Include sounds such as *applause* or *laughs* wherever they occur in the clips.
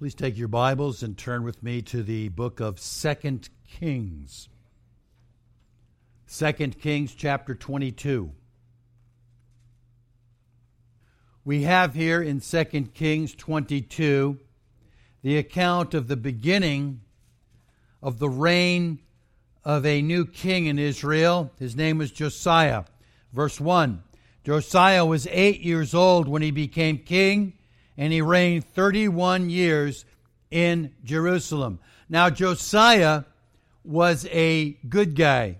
Please take your Bibles and turn with me to the book of Second Kings. Second Kings chapter 22. We have here in Second Kings 22 the account of the beginning of the reign of a new king in Israel. His name was Josiah. Verse 1 Josiah was eight years old when he became king, and he reigned 31 years in Jerusalem. Now, Josiah was a good guy.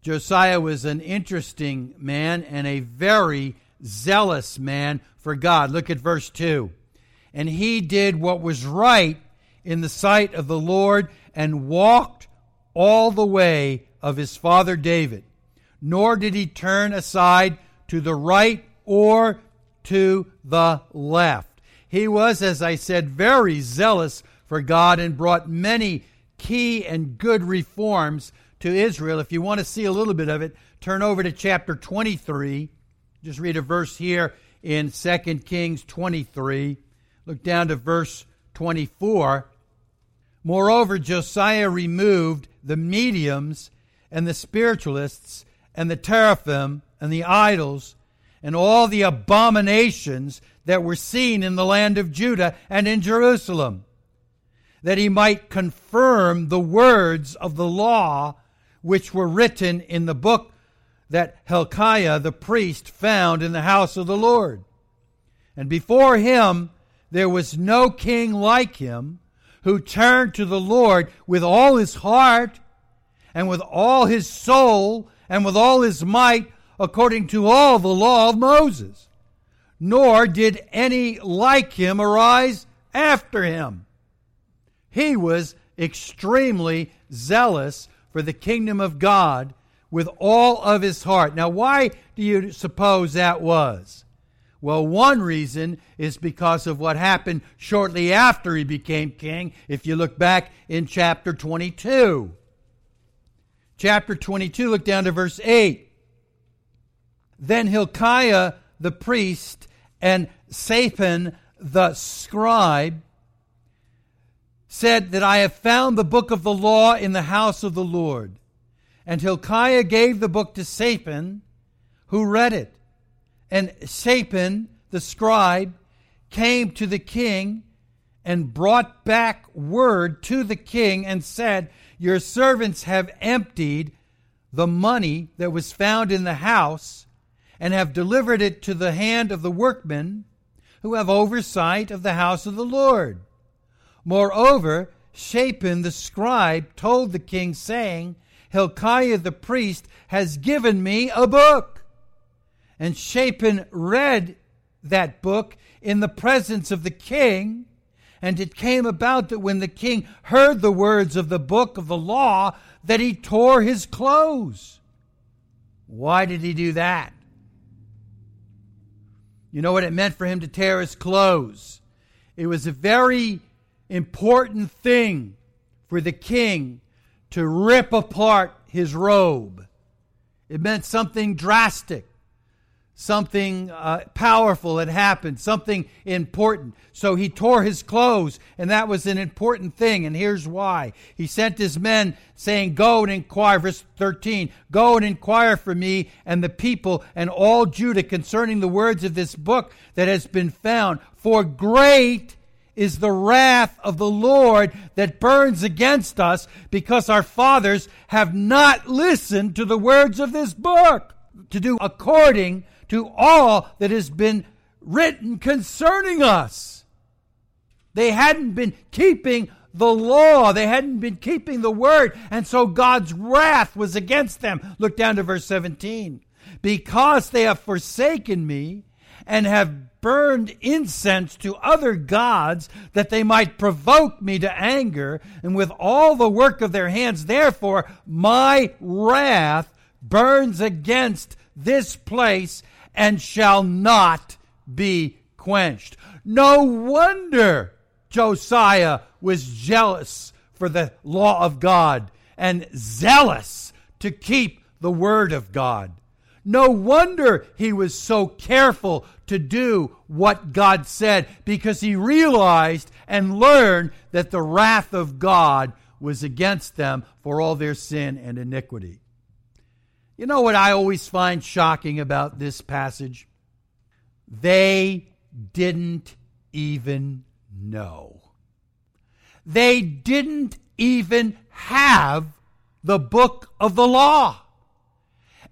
Josiah was an interesting man and a very zealous man for God. Look at verse 2. And he did what was right in the sight of the Lord and walked all the way of his father David, nor did he turn aside to the right or to the left. He was, as I said, very zealous for God and brought many key and good reforms to Israel. If you want to see a little bit of it, turn over to chapter 23. Just read a verse here in 2 Kings 23. Look down to verse 24. Moreover, Josiah removed the mediums and the spiritualists and the teraphim and the idols and all the abominations that were seen in the land of Judah and in Jerusalem, that he might confirm the words of the law which were written in the book that Hilkiah the priest found in the house of the Lord. And before him there was no king like him who turned to the Lord with all his heart and with all his soul and with all his might according to all the law of Moses. Nor did any like him arise after him. He was extremely zealous for the kingdom of God with all of his heart. Now, why do you suppose that was? Well, one reason is because of what happened shortly after he became king, if you look back in chapter 22. Chapter 22, look down to verse 8. Then Hilkiah the priest and Shaphan the scribe said that I have found the book of the law in the house of the Lord. And Hilkiah gave the book to Shaphan, who read it. And Shaphan, the scribe, came to the king and brought back word to the king and said, Your servants have emptied the money that was found in the house and have delivered it to the hand of the workmen who have oversight of the house of the Lord. Moreover, Shaphan the scribe told the king, saying, Hilkiah the priest has given me a book. And Shaphan read that book in the presence of the king. And it came about that when the king heard the words of the book of the law, that he tore his clothes. Why did he do that? You know what it meant for him to tear his clothes? It was a very important thing for the king to rip apart his robe. It meant something drastic, something uh, powerful had happened, something important. So he tore his clothes, and that was an important thing. And here's why. He sent his men saying, Go and inquire, verse 13, go and inquire for me and the people and all Judah concerning the words of this book that has been found. For great is the wrath of the Lord that burns against us because our fathers have not listened to the words of this book to do according to all that has been written concerning us. They hadn't been keeping the law. They hadn't been keeping the word. And so God's wrath was against them. Look down to verse 17. Because they have forsaken me and have burned incense to other gods that they might provoke me to anger, and with all the work of their hands, therefore my wrath burns against this place and shall not be quenched. No wonder Josiah was jealous for the law of God and zealous to keep the word of God. No wonder he was so careful to do what God said because he realized and learned that the wrath of God was against them for all their sin and iniquity. You know what I always find shocking about this passage? They didn't even know. They didn't even have the book of the law.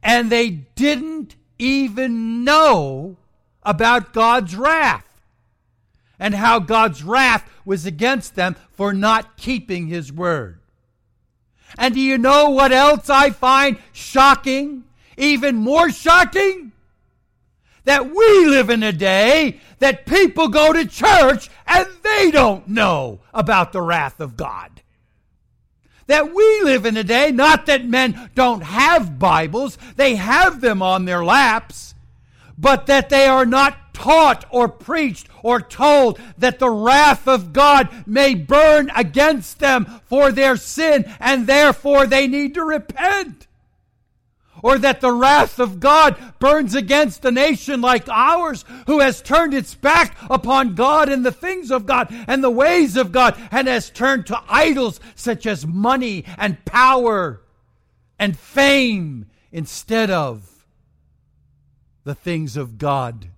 And they didn't even know about God's wrath and how God's wrath was against them for not keeping his word. And do you know what else I find shocking? Even more shocking? That we live in a day that people go to church and they don't know about the wrath of God. That we live in a day, not that men don't have Bibles, they have them on their laps, but that they are not taught or preached or told that the wrath of God may burn against them for their sin and therefore they need to repent. Or that the wrath of God burns against a nation like ours who has turned its back upon God and the things of God and the ways of God and has turned to idols such as money and power and fame instead of the things of God.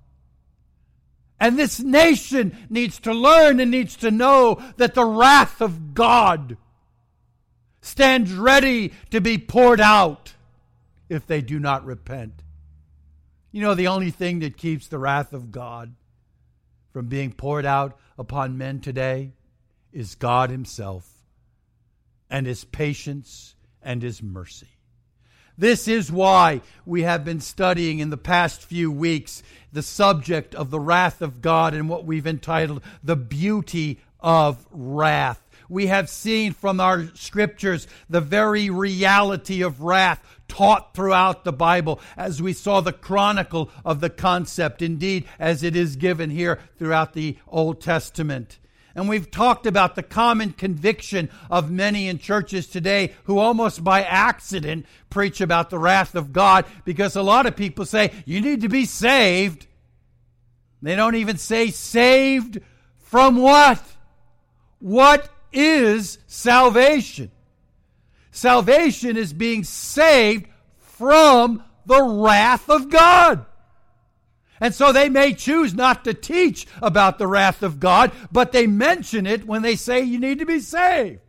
And this nation needs to learn and needs to know that the wrath of God stands ready to be poured out if they do not repent. You know, the only thing that keeps the wrath of God from being poured out upon men today is God Himself and His patience and His mercy. This is why we have been studying in the past few weeks the subject of the wrath of God and what we've entitled the beauty of wrath. We have seen from our scriptures the very reality of wrath taught throughout the Bible as we saw the chronicle of the concept, indeed, as it is given here throughout the Old Testament. And we've talked about the common conviction of many in churches today who almost by accident preach about the wrath of God because a lot of people say, you need to be saved. They don't even say saved from what? What is salvation? Salvation is being saved from the wrath of God. And so they may choose not to teach about the wrath of God, but they mention it when they say you need to be saved.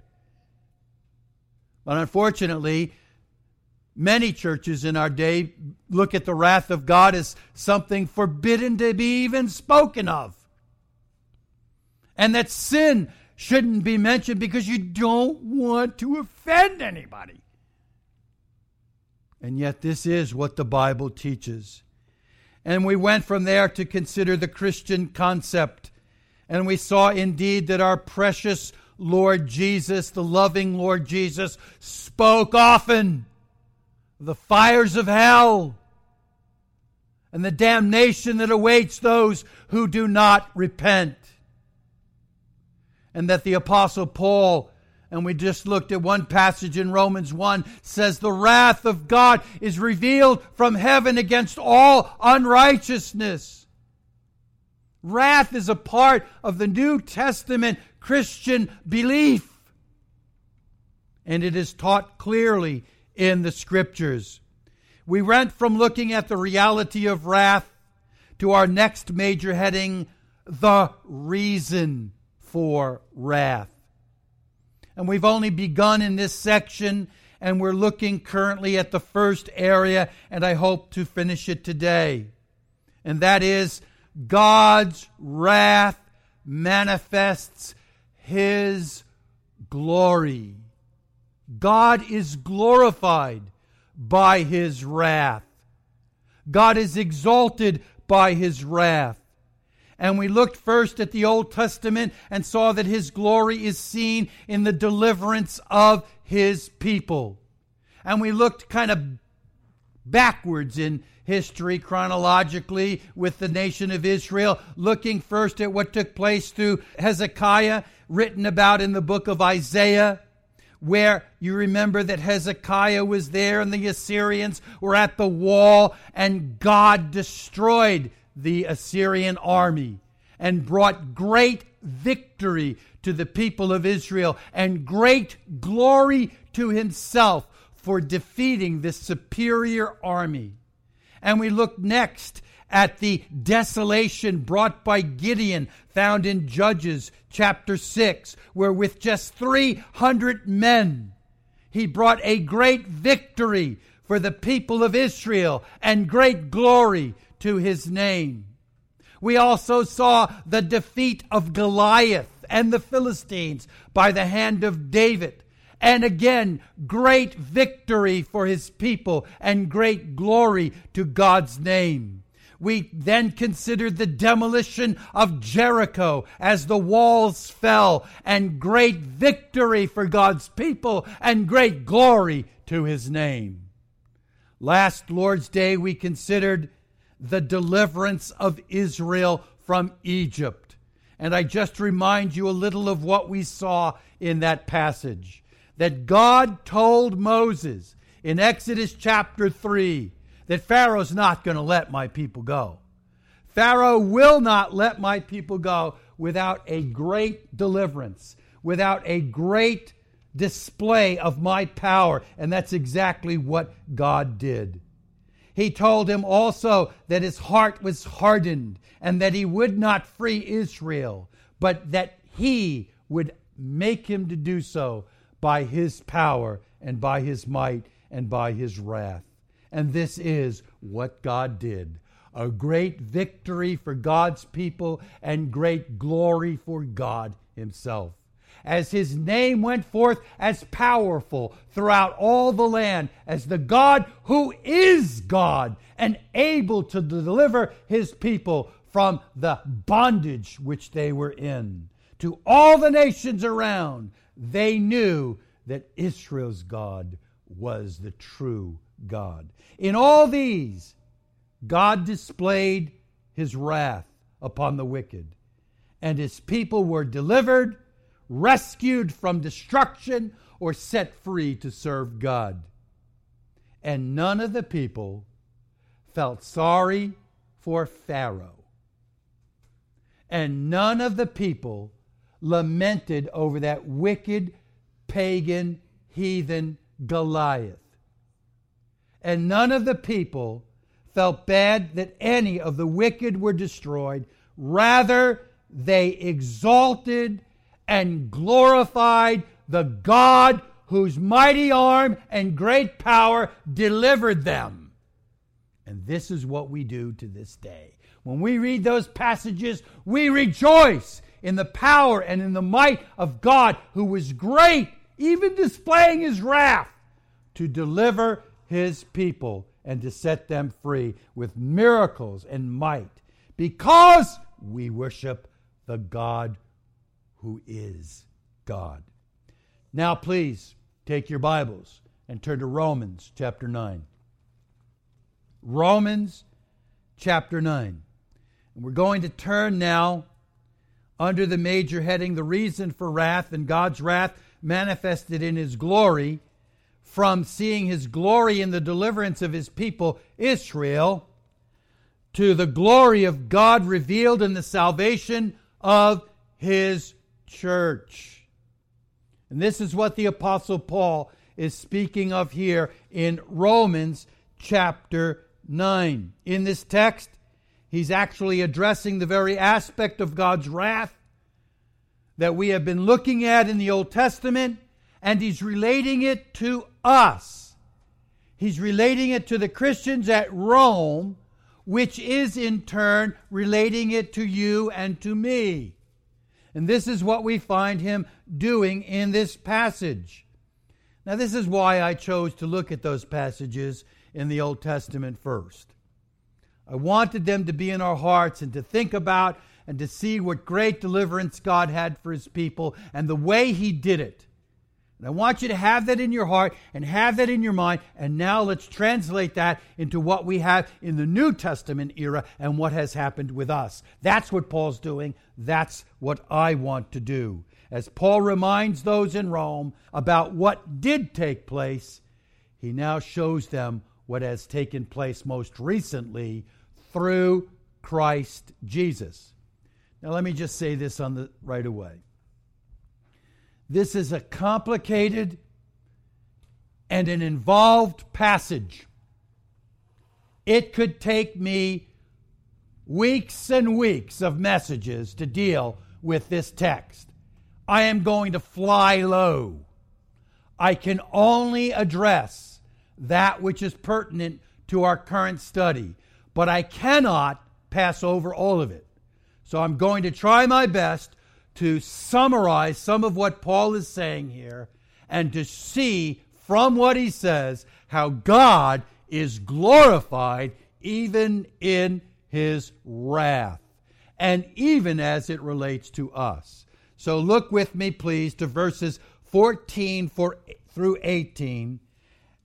But unfortunately, many churches in our day look at the wrath of God as something forbidden to be even spoken of. And that sin shouldn't be mentioned because you don't want to offend anybody. And yet, this is what the Bible teaches. And we went from there to consider the Christian concept. And we saw indeed that our precious Lord Jesus, the loving Lord Jesus, spoke often the fires of hell and the damnation that awaits those who do not repent. And that the Apostle Paul and we just looked at one passage in Romans 1 says the wrath of God is revealed from heaven against all unrighteousness. Wrath is a part of the New Testament Christian belief. And it is taught clearly in the scriptures. We went from looking at the reality of wrath to our next major heading, the reason for wrath. And we've only begun in this section, and we're looking currently at the first area, and I hope to finish it today. And that is God's wrath manifests his glory. God is glorified by his wrath. God is exalted by his wrath. And we looked first at the Old Testament and saw that his glory is seen in the deliverance of his people. And we looked kind of backwards in history chronologically with the nation of Israel, looking first at what took place through Hezekiah, written about in the book of Isaiah where you remember that Hezekiah was there and the Assyrians were at the wall and God destroyed the Assyrian army and brought great victory to the people of Israel and great glory to himself for defeating this superior army. And we look next at the desolation brought by Gideon, found in Judges chapter 6, where with just 300 men, he brought a great victory for the people of Israel and great glory to his name. We also saw the defeat of Goliath and the Philistines by the hand of David. And again, great victory for his people and great glory to God's name. We then considered the demolition of Jericho as the walls fell, and great victory for God's people and great glory to his name. Last Lord's Day, we considered the deliverance of Israel from Egypt. And I just remind you a little of what we saw in that passage. That God told Moses in Exodus chapter 3 that Pharaoh's not going to let my people go. Pharaoh will not let my people go without a great deliverance, without a great display of my power. And that's exactly what God did. He told him also that his heart was hardened and that he would not free Israel, but that he would make him to do so by his power and by his might and by his wrath. And this is what God did a great victory for God's people and great glory for God Himself. As His name went forth as powerful throughout all the land, as the God who is God and able to deliver His people from the bondage which they were in. To all the nations around, they knew that Israel's God was the true God. In all these, God displayed his wrath upon the wicked, and his people were delivered, rescued from destruction, or set free to serve God. And none of the people felt sorry for Pharaoh. And none of the people lamented over that wicked, pagan, heathen Goliath and none of the people felt bad that any of the wicked were destroyed. Rather, they exalted and glorified the God whose mighty arm and great power delivered them. And this is what we do to this day. When we read those passages, we rejoice in the power and in the might of God who was great, even displaying his wrath to deliver his people and to set them free with miracles and might because we worship the God who is God. Now, please take your Bibles and turn to Romans chapter 9. Romans chapter 9. And we're going to turn now under the major heading, The Reason for Wrath and God's Wrath Manifested in His Glory from seeing his glory in the deliverance of his people Israel to the glory of God revealed in the salvation of his church. And this is what the Apostle Paul is speaking of here in Romans chapter 9. In this text, he's actually addressing the very aspect of God's wrath that we have been looking at in the Old Testament and he's relating it to us. He's relating it to the Christians at Rome, which is in turn relating it to you and to me. And this is what we find him doing in this passage. Now, this is why I chose to look at those passages in the Old Testament first. I wanted them to be in our hearts and to think about and to see what great deliverance God had for his people and the way he did it. And I want you to have that in your heart and have that in your mind. And now let's translate that into what we have in the New Testament era and what has happened with us. That's what Paul's doing. That's what I want to do. As Paul reminds those in Rome about what did take place, he now shows them what has taken place most recently through Christ Jesus. Now, let me just say this on the right away. This is a complicated and an involved passage. It could take me weeks and weeks of messages to deal with this text. I am going to fly low. I can only address that which is pertinent to our current study, but I cannot pass over all of it. So I'm going to try my best to summarize some of what Paul is saying here and to see from what he says how God is glorified even in his wrath and even as it relates to us. So look with me, please, to verses 14 for, through 18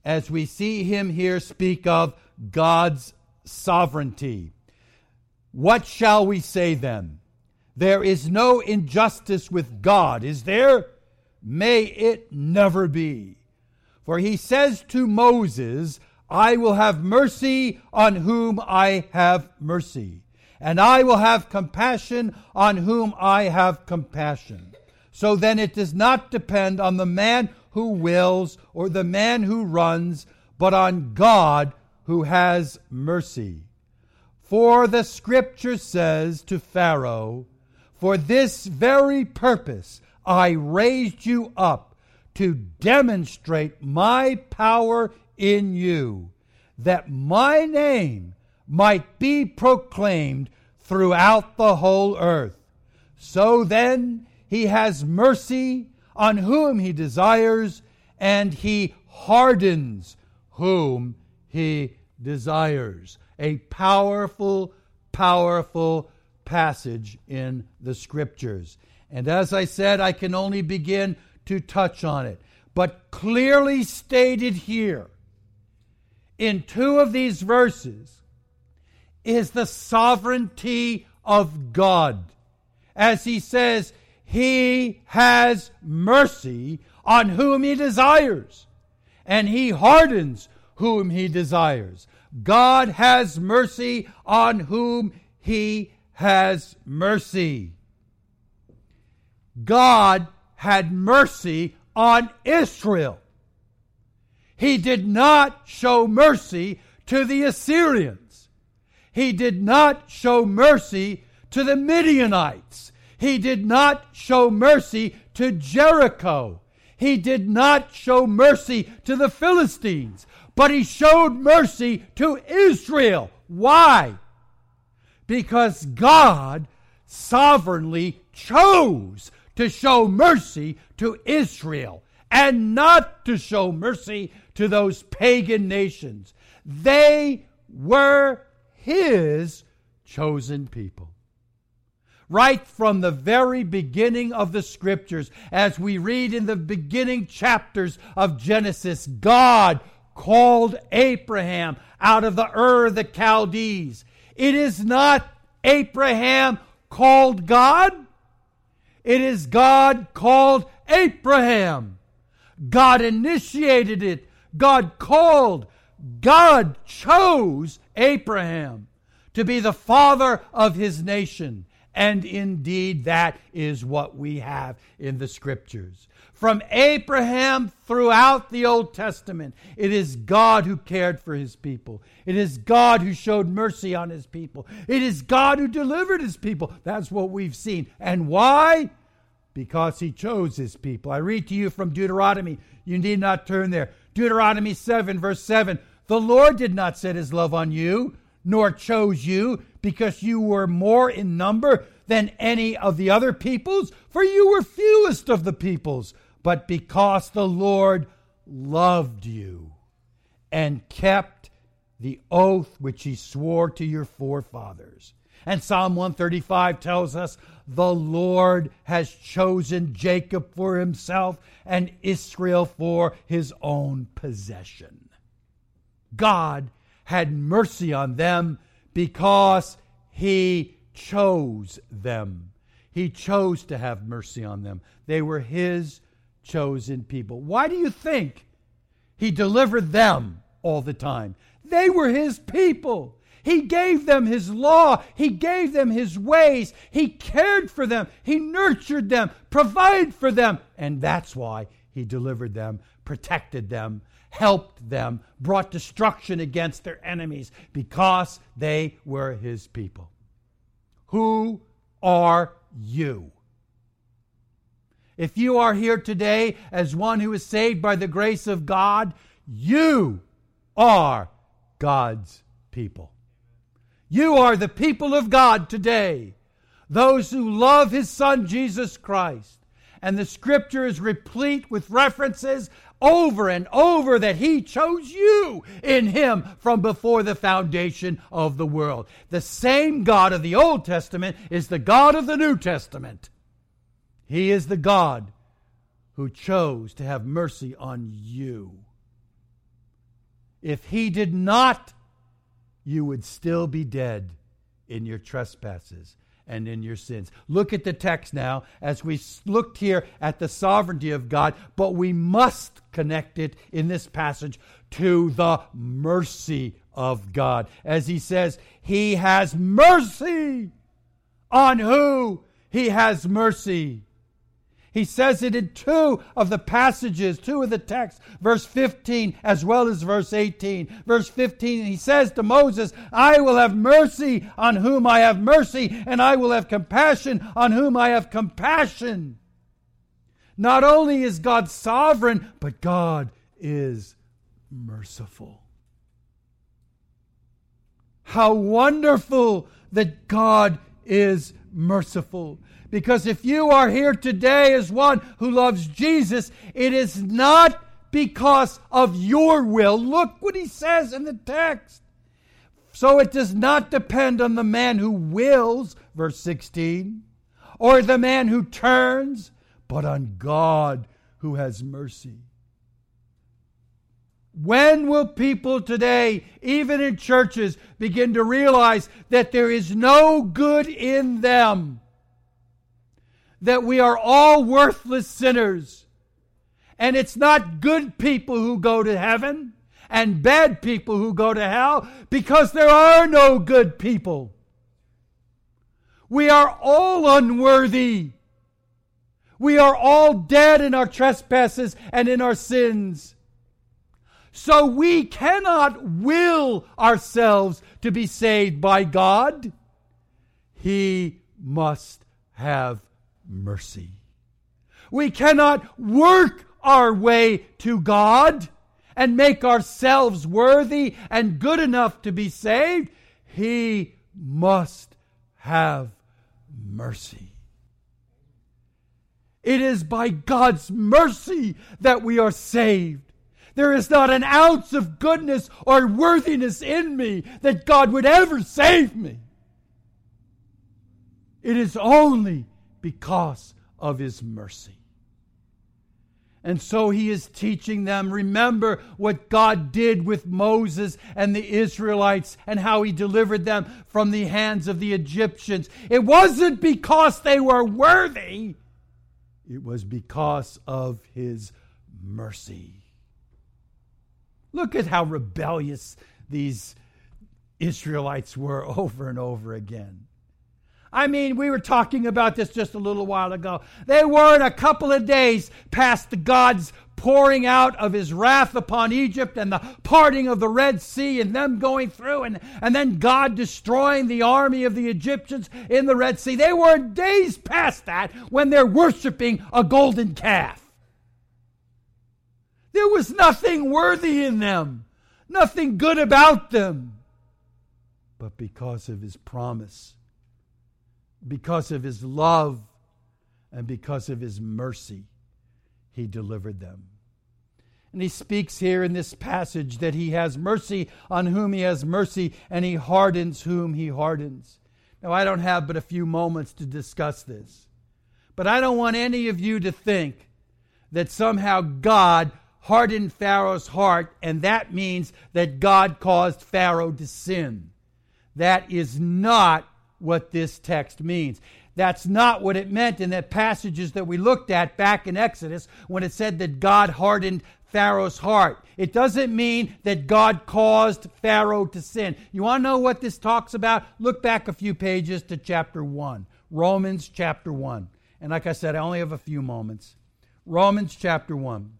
as we see him here speak of God's sovereignty. What shall we say then? There is no injustice with God, is there? May it never be. For he says to Moses, I will have mercy on whom I have mercy, and I will have compassion on whom I have compassion. So then it does not depend on the man who wills or the man who runs, but on God who has mercy. For the scripture says to Pharaoh, For this very purpose I raised you up to demonstrate my power in you, that my name might be proclaimed throughout the whole earth. So then he has mercy on whom he desires, and he hardens whom he desires a powerful, powerful passage in the scriptures. And as I said, I can only begin to touch on it. But clearly stated here in two of these verses is the sovereignty of God. As he says, He has mercy on whom He desires, and He hardens whom He desires. God has mercy on whom he has mercy. God had mercy on Israel. He did not show mercy to the Assyrians. He did not show mercy to the Midianites. He did not show mercy to Jericho. He did not show mercy to the Philistines but he showed mercy to Israel. Why? Because God sovereignly chose to show mercy to Israel and not to show mercy to those pagan nations. They were his chosen people. Right from the very beginning of the scriptures, as we read in the beginning chapters of Genesis, God called Abraham out of the Ur of the Chaldees. It is not Abraham called God. It is God called Abraham. God initiated it. God called. God chose Abraham to be the father of his nation. And indeed, that is what we have in the scriptures. From Abraham throughout the Old Testament, it is God who cared for his people. It is God who showed mercy on his people. It is God who delivered his people. That's what we've seen. And why? Because he chose his people. I read to you from Deuteronomy. You need not turn there. Deuteronomy 7, verse 7. The Lord did not set his love on you, nor chose you, because you were more in number than any of the other peoples, for you were fewest of the peoples but because the Lord loved you and kept the oath which he swore to your forefathers. And Psalm 135 tells us the Lord has chosen Jacob for himself and Israel for his own possession. God had mercy on them because he chose them. He chose to have mercy on them. They were his chosen people. Why do you think he delivered them all the time? They were his people. He gave them His law. He gave them His ways. He cared for them. He nurtured them, provided for them. And that's why He delivered them, protected them, helped them, brought destruction against their enemies, because they were His people. Who are you? If you are here today as one who is saved by the grace of God, you are God's people. You are the people of God today, those who love His Son Jesus Christ. And the scripture is replete with references over and over that He chose you in Him from before the foundation of the world. The same God of the Old Testament is the God of the New Testament. He is the God who chose to have mercy on you. If He did not, you would still be dead in your trespasses and in your sins. Look at the text now as we looked here at the sovereignty of God, but we must connect it in this passage to the mercy of God. As he says, He has mercy on who He has mercy. He says it in two of the passages, two of the texts, verse 15 as well as verse 18. Verse 15, he says to Moses, I will have mercy on whom I have mercy, and I will have compassion on whom I have compassion. Not only is God sovereign, but God is merciful. How wonderful that God is merciful. Because if you are here today as one who loves Jesus, it is not because of your will. Look what he says in the text. So it does not depend on the man who wills, verse 16, or the man who turns, but on God who has mercy. When will people today, even in churches, begin to realize that there is no good in them? that we are all worthless sinners. And it's not good people who go to heaven and bad people who go to hell because there are no good people. We are all unworthy. We are all dead in our trespasses and in our sins. So we cannot will ourselves to be saved by God. He must have mercy. We cannot work our way to God and make ourselves worthy and good enough to be saved. He must have mercy. It is by God's mercy that we are saved. There is not an ounce of goodness or worthiness in me that God would ever save me. It is only because of his mercy. And so he is teaching them remember what God did with Moses and the Israelites and how he delivered them from the hands of the Egyptians. It wasn't because they were worthy, it was because of his mercy. Look at how rebellious these Israelites were *laughs* over and over again. I mean, we were talking about this just a little while ago. They weren't a couple of days past the God's pouring out of his wrath upon Egypt and the parting of the Red Sea and them going through and, and then God destroying the army of the Egyptians in the Red Sea. They weren't days past that when they're worshiping a golden calf. There was nothing worthy in them, nothing good about them. But because of his promise, because of his love and because of his mercy, he delivered them. And he speaks here in this passage that he has mercy on whom he has mercy, and he hardens whom he hardens. Now, I don't have but a few moments to discuss this, but I don't want any of you to think that somehow God hardened Pharaoh's heart, and that means that God caused Pharaoh to sin. That is not what this text means. That's not what it meant in the passages that we looked at back in Exodus when it said that God hardened Pharaoh's heart. It doesn't mean that God caused Pharaoh to sin. You want to know what this talks about? Look back a few pages to chapter 1, Romans chapter 1. And like I said, I only have a few moments. Romans chapter 1.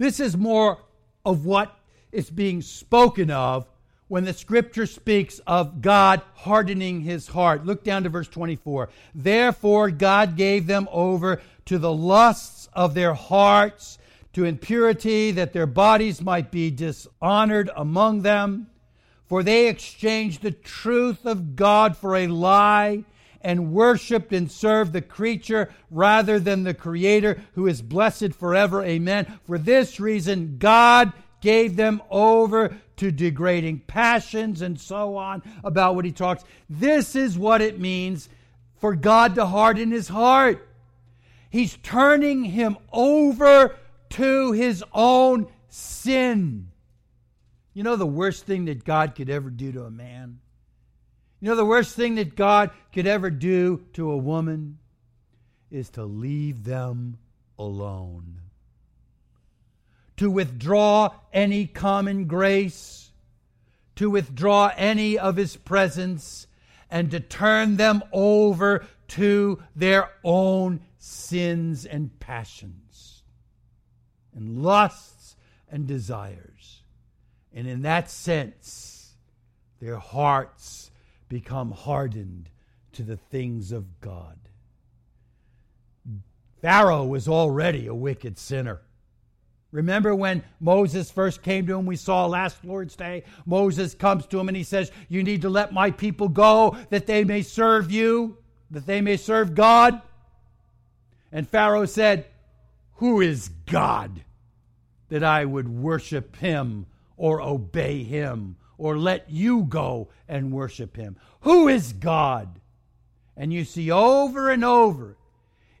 This is more of what is being spoken of when the scripture speaks of God hardening his heart. Look down to verse 24. Therefore, God gave them over to the lusts of their hearts, to impurity, that their bodies might be dishonored among them. For they exchanged the truth of God for a lie and worshiped and served the creature rather than the Creator who is blessed forever. Amen. For this reason, God gave them over to degrading passions and so on about what he talks. This is what it means for God to harden his heart. He's turning him over to his own sin. You know the worst thing that God could ever do to a man? You know, the worst thing that God could ever do to a woman is to leave them alone, to withdraw any common grace, to withdraw any of His presence, and to turn them over to their own sins and passions, and lusts and desires. And in that sense, their hearts become hardened to the things of God. Pharaoh was already a wicked sinner. Remember when Moses first came to him, we saw last Lord's Day? Moses comes to him and he says, You need to let my people go that they may serve you, that they may serve God. And Pharaoh said, Who is God that I would worship him or obey him or let you go and worship him. Who is God? And you see over and over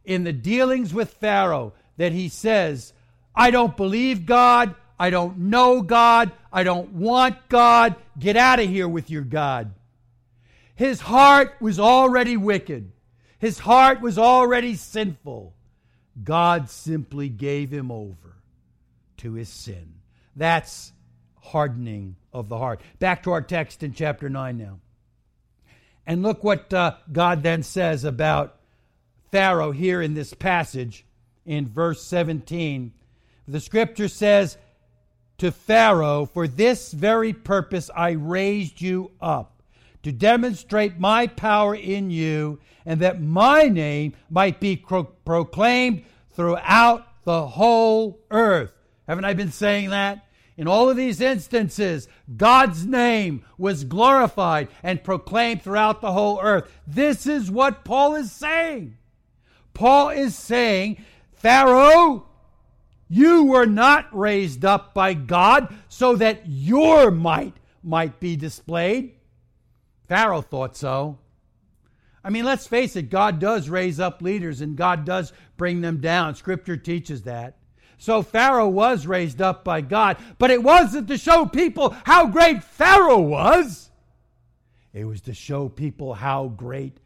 in the dealings with Pharaoh that he says, I don't believe God. I don't know God. I don't want God. Get out of here with your God. His heart was already wicked. His heart was already sinful. God simply gave him over to his sin. That's hardening of the heart. Back to our text in chapter 9 now. And look what uh, God then says about Pharaoh here in this passage in verse 17. The scripture says to Pharaoh, For this very purpose I raised you up, to demonstrate my power in you, and that my name might be pro- proclaimed throughout the whole earth. Haven't I been saying that? In all of these instances, God's name was glorified and proclaimed throughout the whole earth. This is what Paul is saying. Paul is saying, Pharaoh, you were not raised up by God so that your might might be displayed. Pharaoh thought so. I mean, let's face it, God does raise up leaders and God does bring them down. Scripture teaches that. So Pharaoh was raised up by God, but it wasn't to show people how great Pharaoh was. It was to show people how great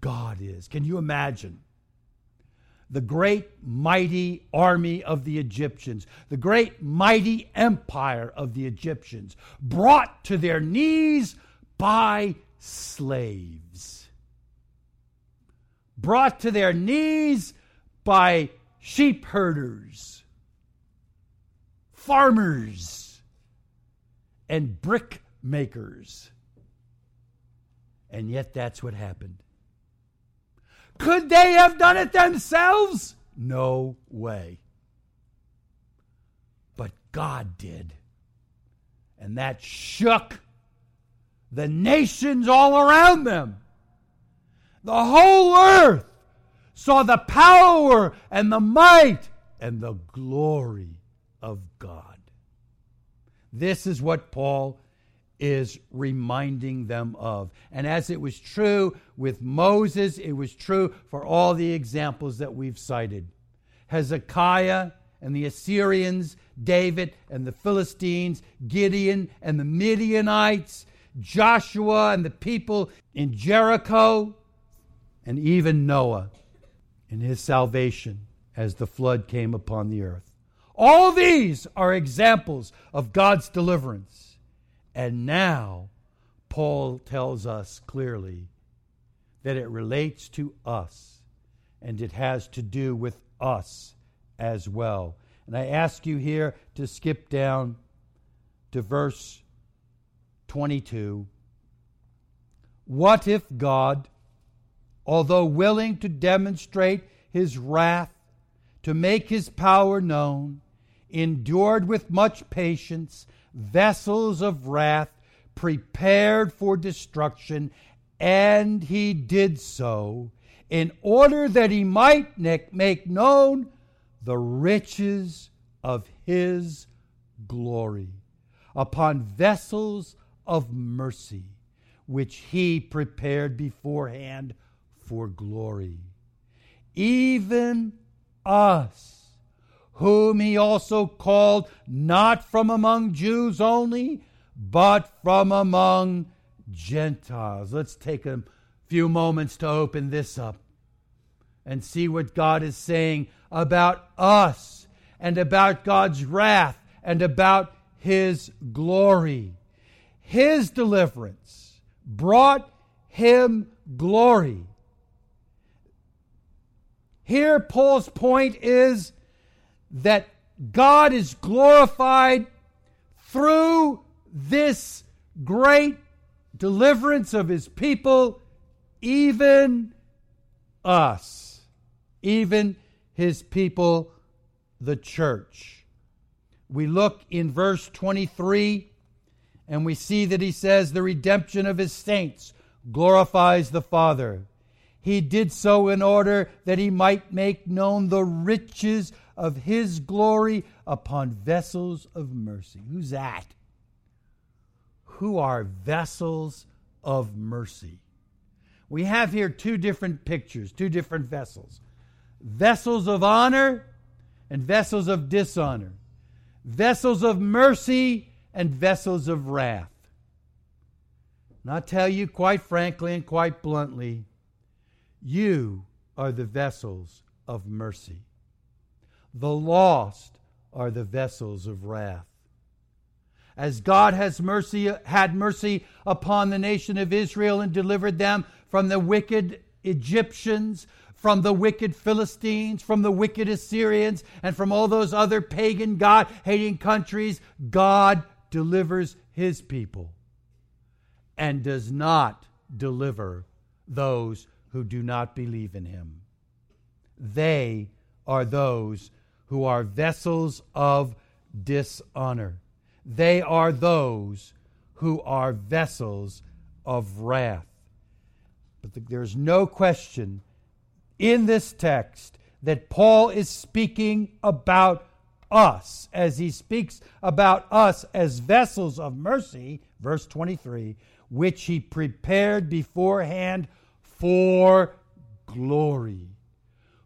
God is. Can you imagine? The great mighty army of the Egyptians, the great mighty empire of the Egyptians, brought to their knees by slaves. Brought to their knees by sheep herders farmers and brick makers. And yet that's what happened. Could they have done it themselves? No way. But God did. And that shook the nations all around them. The whole earth saw the power and the might and the glory of God. This is what Paul is reminding them of. And as it was true with Moses, it was true for all the examples that we've cited. Hezekiah and the Assyrians, David and the Philistines, Gideon and the Midianites, Joshua and the people in Jericho, and even Noah in his salvation as the flood came upon the earth. All these are examples of God's deliverance. And now, Paul tells us clearly that it relates to us and it has to do with us as well. And I ask you here to skip down to verse 22. What if God, although willing to demonstrate his wrath, to make his power known, endured with much patience vessels of wrath prepared for destruction, and he did so in order that he might make known the riches of his glory upon vessels of mercy, which he prepared beforehand for glory. Even us whom he also called not from among Jews only, but from among Gentiles. Let's take a few moments to open this up and see what God is saying about us and about God's wrath and about his glory. His deliverance brought him glory. Here, Paul's point is that God is glorified through this great deliverance of his people, even us, even his people, the church. We look in verse 23 and we see that he says, The redemption of his saints glorifies the Father. He did so in order that he might make known the riches of his glory upon vessels of mercy. Who's that? Who are vessels of mercy? We have here two different pictures, two different vessels vessels of honor and vessels of dishonor, vessels of mercy and vessels of wrath. And I tell you quite frankly and quite bluntly, you are the vessels of mercy. The lost are the vessels of wrath. As God has mercy, had mercy upon the nation of Israel and delivered them from the wicked Egyptians, from the wicked Philistines, from the wicked Assyrians, and from all those other pagan, God hating countries, God delivers his people and does not deliver those who do not believe in him. They are those who are vessels of dishonor. They are those who are vessels of wrath. But the, there's no question in this text that Paul is speaking about us as he speaks about us as vessels of mercy, verse 23, which he prepared beforehand for glory.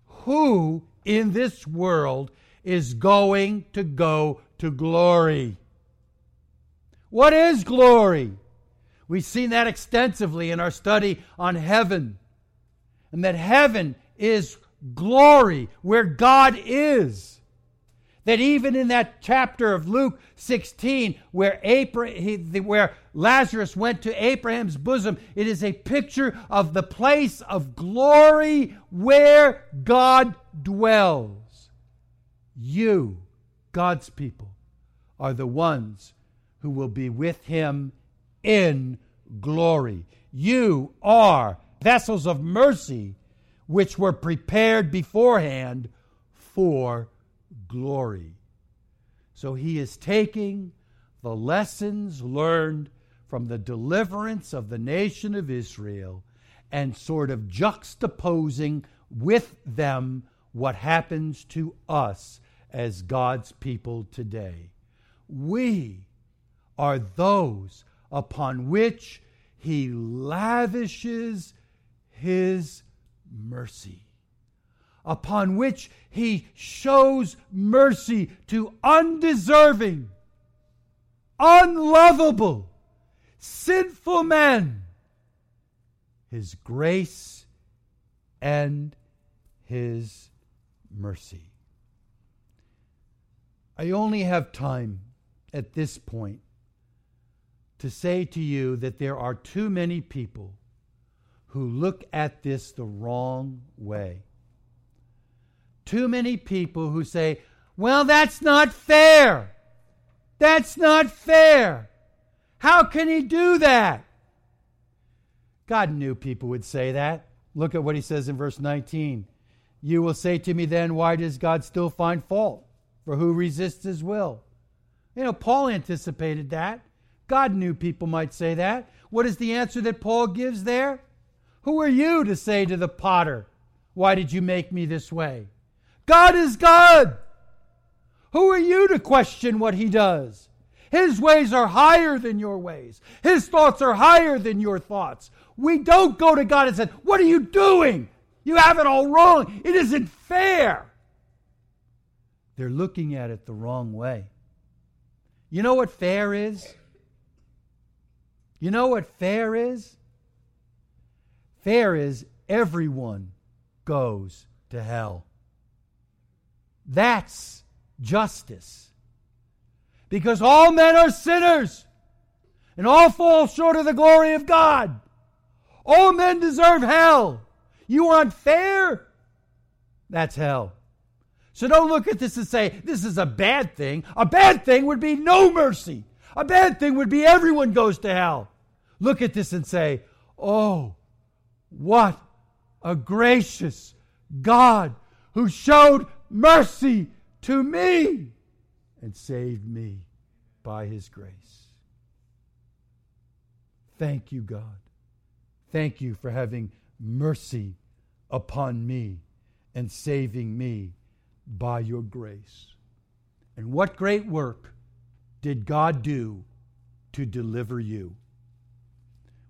Who in this world is going to go to glory. What is glory? We've seen that extensively in our study on heaven. And that heaven is glory, where God is. That even in that chapter of Luke 16, where, Abraham, where Lazarus went to Abraham's bosom, it is a picture of the place of glory where God dwells. You, God's people, are the ones who will be with him in glory. You are vessels of mercy which were prepared beforehand for glory. So he is taking the lessons learned from the deliverance of the nation of Israel and sort of juxtaposing with them what happens to us as God's people today. We are those upon which He lavishes His mercy, upon which He shows mercy to undeserving, unlovable, sinful men. His grace and his mercy. I only have time at this point to say to you that there are too many people who look at this the wrong way. Too many people who say, well, that's not fair. That's not fair. How can he do that? God knew people would say that. Look at what he says in verse 19. You will say to me then, why does God still find fault? For who resists his will? You know, Paul anticipated that. God knew people might say that. What is the answer that Paul gives there? Who are you to say to the potter, Why did you make me this way? God is God. Who are you to question what he does? His ways are higher than your ways. His thoughts are higher than your thoughts. We don't go to God and say, What are you doing? You have it all wrong. It isn't fair. They're looking at it the wrong way. You know what fair is? You know what fair is? Fair is everyone goes to hell. That's justice. Because all men are sinners and all fall short of the glory of God. All men deserve hell. You want fair? That's hell. So don't look at this and say, this is a bad thing. A bad thing would be no mercy. A bad thing would be everyone goes to hell. Look at this and say, oh, what a gracious God who showed mercy to me and saved me by his grace. Thank you, God. Thank you for having mercy upon me and saving me by your grace. And what great work did God do to deliver you?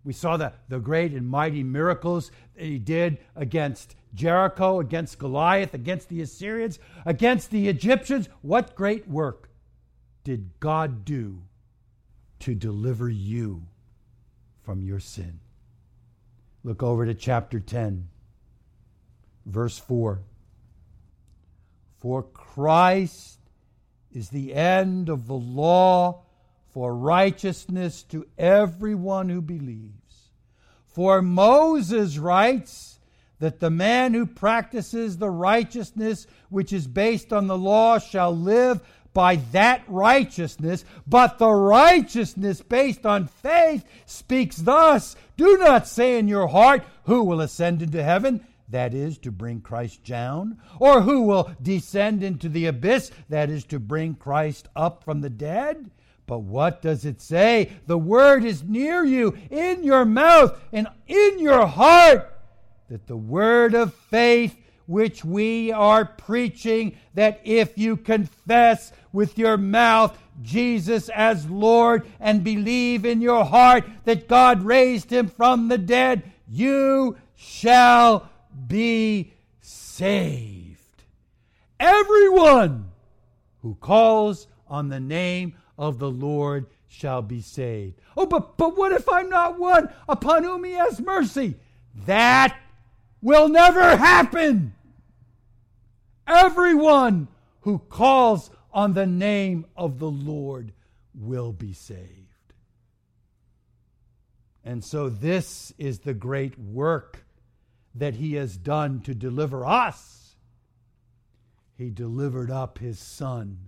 We saw the, the great and mighty miracles that he did against Jericho, against Goliath, against the Assyrians, against the Egyptians. What great work did God do to deliver you from your sin? Look over to chapter 10, verse 4. For Christ is the end of the law for righteousness to everyone who believes. For Moses writes that the man who practices the righteousness which is based on the law shall live by that righteousness, but the righteousness based on faith speaks thus Do not say in your heart, Who will ascend into heaven? That is to bring Christ down. Or who will descend into the abyss? That is to bring Christ up from the dead. But what does it say? The word is near you, in your mouth and in your heart, that the word of faith which we are preaching, that if you confess with your mouth Jesus as Lord and believe in your heart that God raised him from the dead, you shall be saved. Everyone who calls on the name of the Lord shall be saved. Oh, but, but what if I'm not one upon whom he has mercy? That will never happen. Everyone who calls on the name of the Lord will be saved. And so, this is the great work that he has done to deliver us. He delivered up his son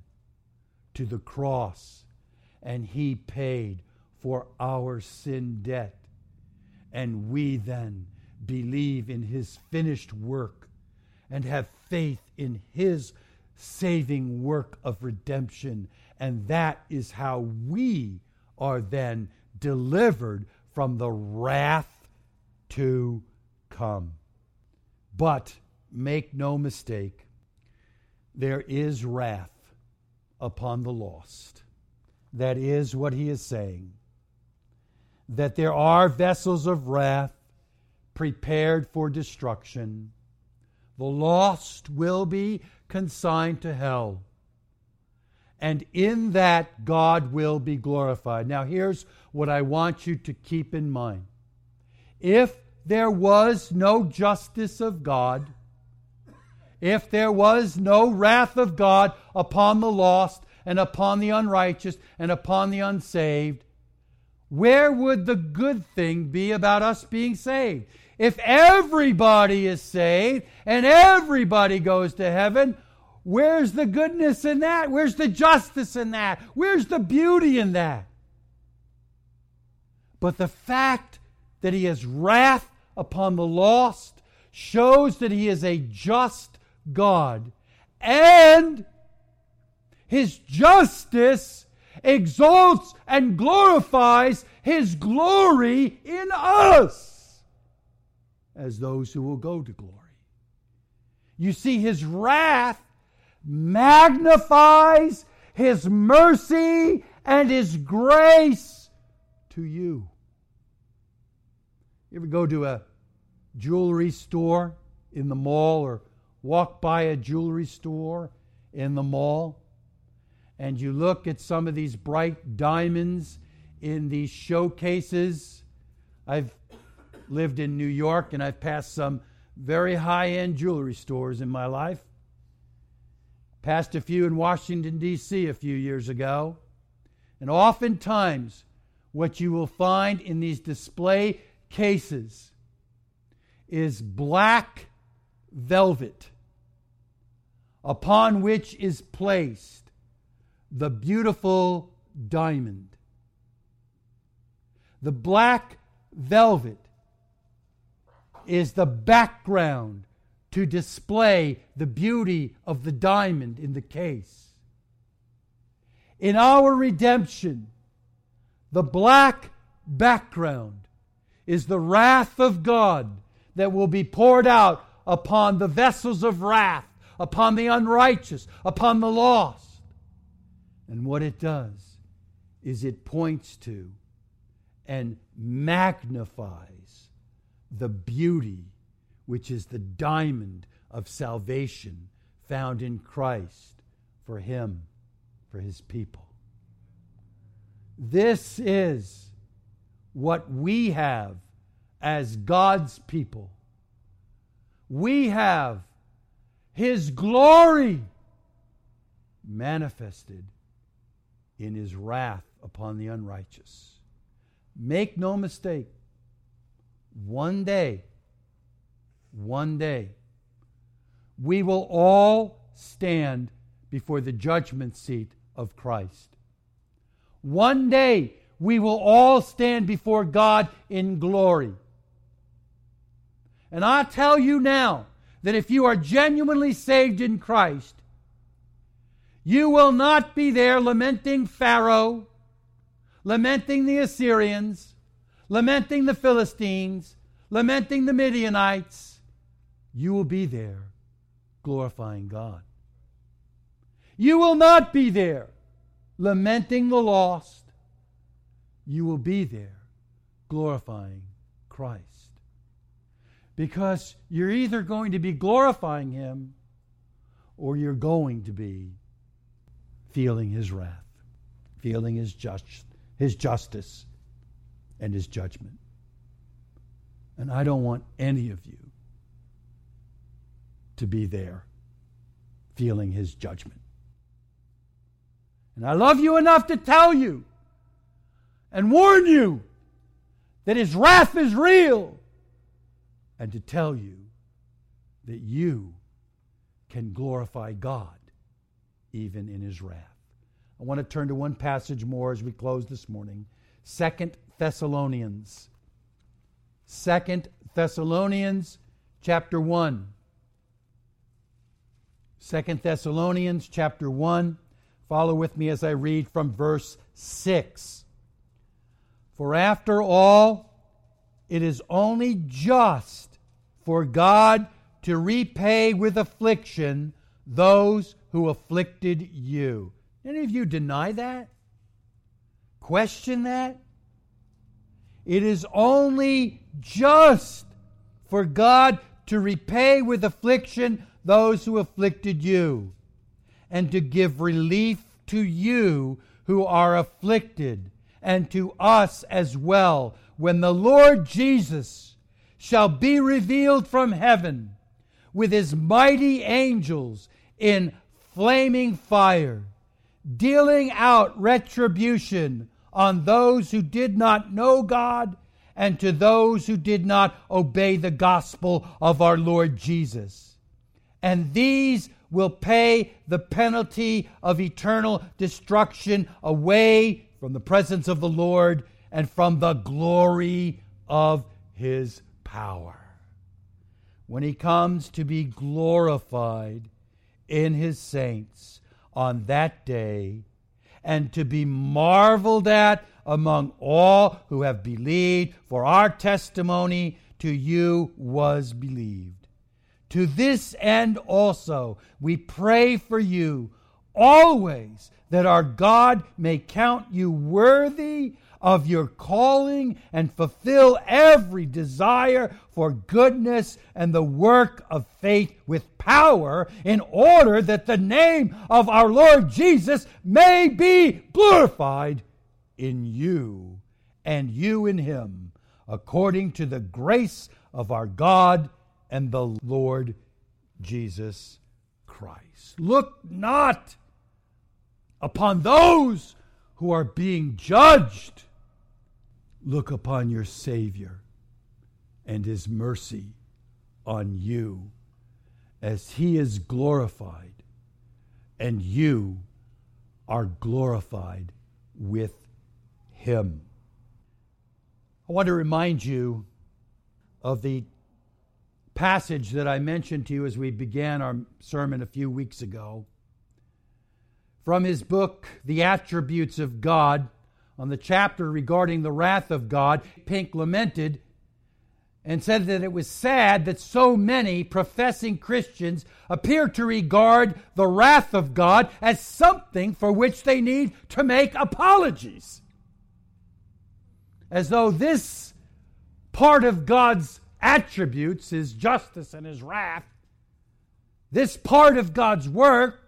to the cross and he paid for our sin debt. And we then believe in his finished work and have faith in his saving work of redemption. And that is how we are then delivered from the wrath to come. But make no mistake, there is wrath upon the lost. That is what he is saying. That there are vessels of wrath prepared for destruction. The lost will be consigned to hell. And in that, God will be glorified. Now, here's what I want you to keep in mind. If there was no justice of God, if there was no wrath of God upon the lost and upon the unrighteous and upon the unsaved, where would the good thing be about us being saved? If everybody is saved and everybody goes to heaven, where's the goodness in that? Where's the justice in that? Where's the beauty in that? But the fact that he has wrath upon the lost shows that he is a just God. And his justice exalts and glorifies his glory in us as those who will go to glory. You see, his wrath magnifies his mercy and his grace to you. You ever go to a jewelry store in the mall or walk by a jewelry store in the mall and you look at some of these bright diamonds in these showcases? I've lived in New York and I've passed some very high end jewelry stores in my life. Passed a few in Washington, D.C. a few years ago. And oftentimes, what you will find in these display cases is black velvet upon which is placed the beautiful diamond. The black velvet is the background to display the beauty of the diamond in the case. In our redemption, the black background is the wrath of God that will be poured out upon the vessels of wrath, upon the unrighteous, upon the lost. And what it does is it points to and magnifies the beauty which is the diamond of salvation found in Christ for him, for his people. This is what we have as God's people. We have His glory manifested in His wrath upon the unrighteous. Make no mistake, one day, one day, we will all stand before the judgment seat of Christ. One day, we will all stand before God in glory. And I tell you now that if you are genuinely saved in Christ, you will not be there lamenting Pharaoh, lamenting the Assyrians, lamenting the Philistines, lamenting the Midianites. You will be there glorifying God. You will not be there lamenting the lost, you will be there glorifying Christ. Because you're either going to be glorifying Him or you're going to be feeling His wrath, feeling His, just, his justice and His judgment. And I don't want any of you to be there feeling His judgment. And I love you enough to tell you and warn you that his wrath is real and to tell you that you can glorify God even in his wrath. I want to turn to one passage more as we close this morning. Second Thessalonians. Second Thessalonians chapter 1. Second Thessalonians chapter 1. Follow with me as I read from verse 6. For after all, it is only just for God to repay with affliction those who afflicted you. Any of you deny that? Question that? It is only just for God to repay with affliction those who afflicted you, and to give relief to you who are afflicted and to us as well when the Lord Jesus shall be revealed from heaven with his mighty angels in flaming fire, dealing out retribution on those who did not know God and to those who did not obey the gospel of our Lord Jesus. And these will pay the penalty of eternal destruction away from the presence of the Lord and from the glory of his power. When he comes to be glorified in his saints on that day, and to be marveled at among all who have believed, for our testimony to you was believed. To this end also we pray for you always that our God may count you worthy of your calling and fulfill every desire for goodness and the work of faith with power, in order that the name of our Lord Jesus may be glorified in you and you in him, according to the grace of our God and the Lord Jesus Christ. Look not upon those who are being judged look upon your Savior and His mercy on you as He is glorified and you are glorified with Him. I want to remind you of the passage that I mentioned to you as we began our sermon a few weeks ago. From his book, The Attributes of God, on the chapter regarding the wrath of God, Pink lamented and said that it was sad that so many professing Christians appear to regard the wrath of God as something for which they need to make apologies. As though this part of God's attributes, his justice and his wrath, this part of God's work,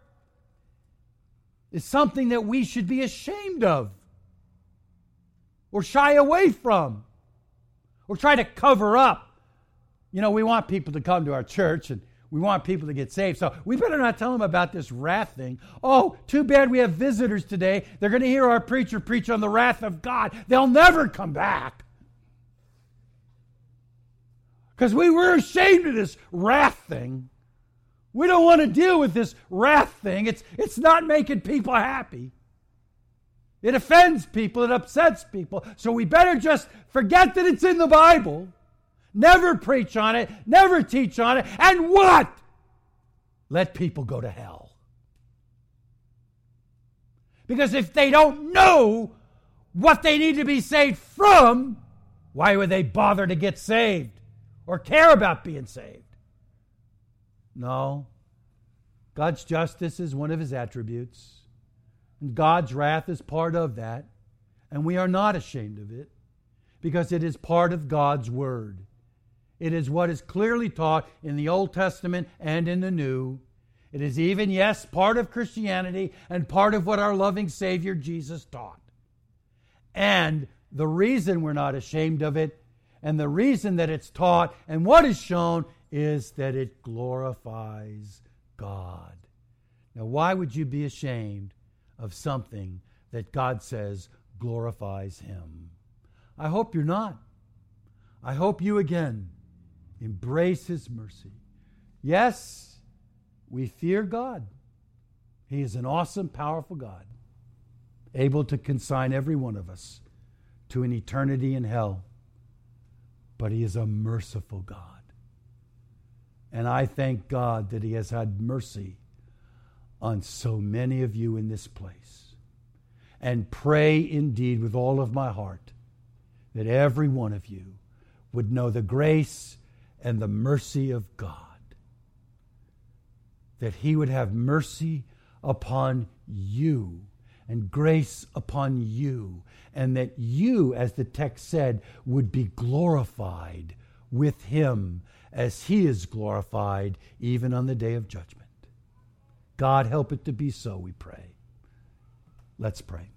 is something that we should be ashamed of or shy away from or try to cover up. You know, we want people to come to our church and we want people to get saved. So we better not tell them about this wrath thing. Oh, too bad we have visitors today. They're going to hear our preacher preach on the wrath of God. They'll never come back. Because we were ashamed of this wrath thing. We don't want to deal with this wrath thing. It's, it's not making people happy. It offends people, it upsets people. So we better just forget that it's in the Bible, never preach on it, never teach on it, and what? Let people go to hell. Because if they don't know what they need to be saved from, why would they bother to get saved or care about being saved? No. God's justice is one of his attributes. And God's wrath is part of that. And we are not ashamed of it because it is part of God's word. It is what is clearly taught in the Old Testament and in the New. It is even, yes, part of Christianity and part of what our loving Savior Jesus taught. And the reason we're not ashamed of it and the reason that it's taught and what is shown is that it glorifies God. Now, why would you be ashamed of something that God says glorifies Him. I hope you're not. I hope you again embrace His mercy. Yes, we fear God. He is an awesome, powerful God, able to consign every one of us to an eternity in hell. But He is a merciful God. And I thank God that He has had mercy on so many of you in this place. And pray indeed with all of my heart that every one of you would know the grace and the mercy of God. That He would have mercy upon you and grace upon you, and that you, as the text said, would be glorified with Him as He is glorified even on the day of judgment. God, help it to be so, we pray. Let's pray.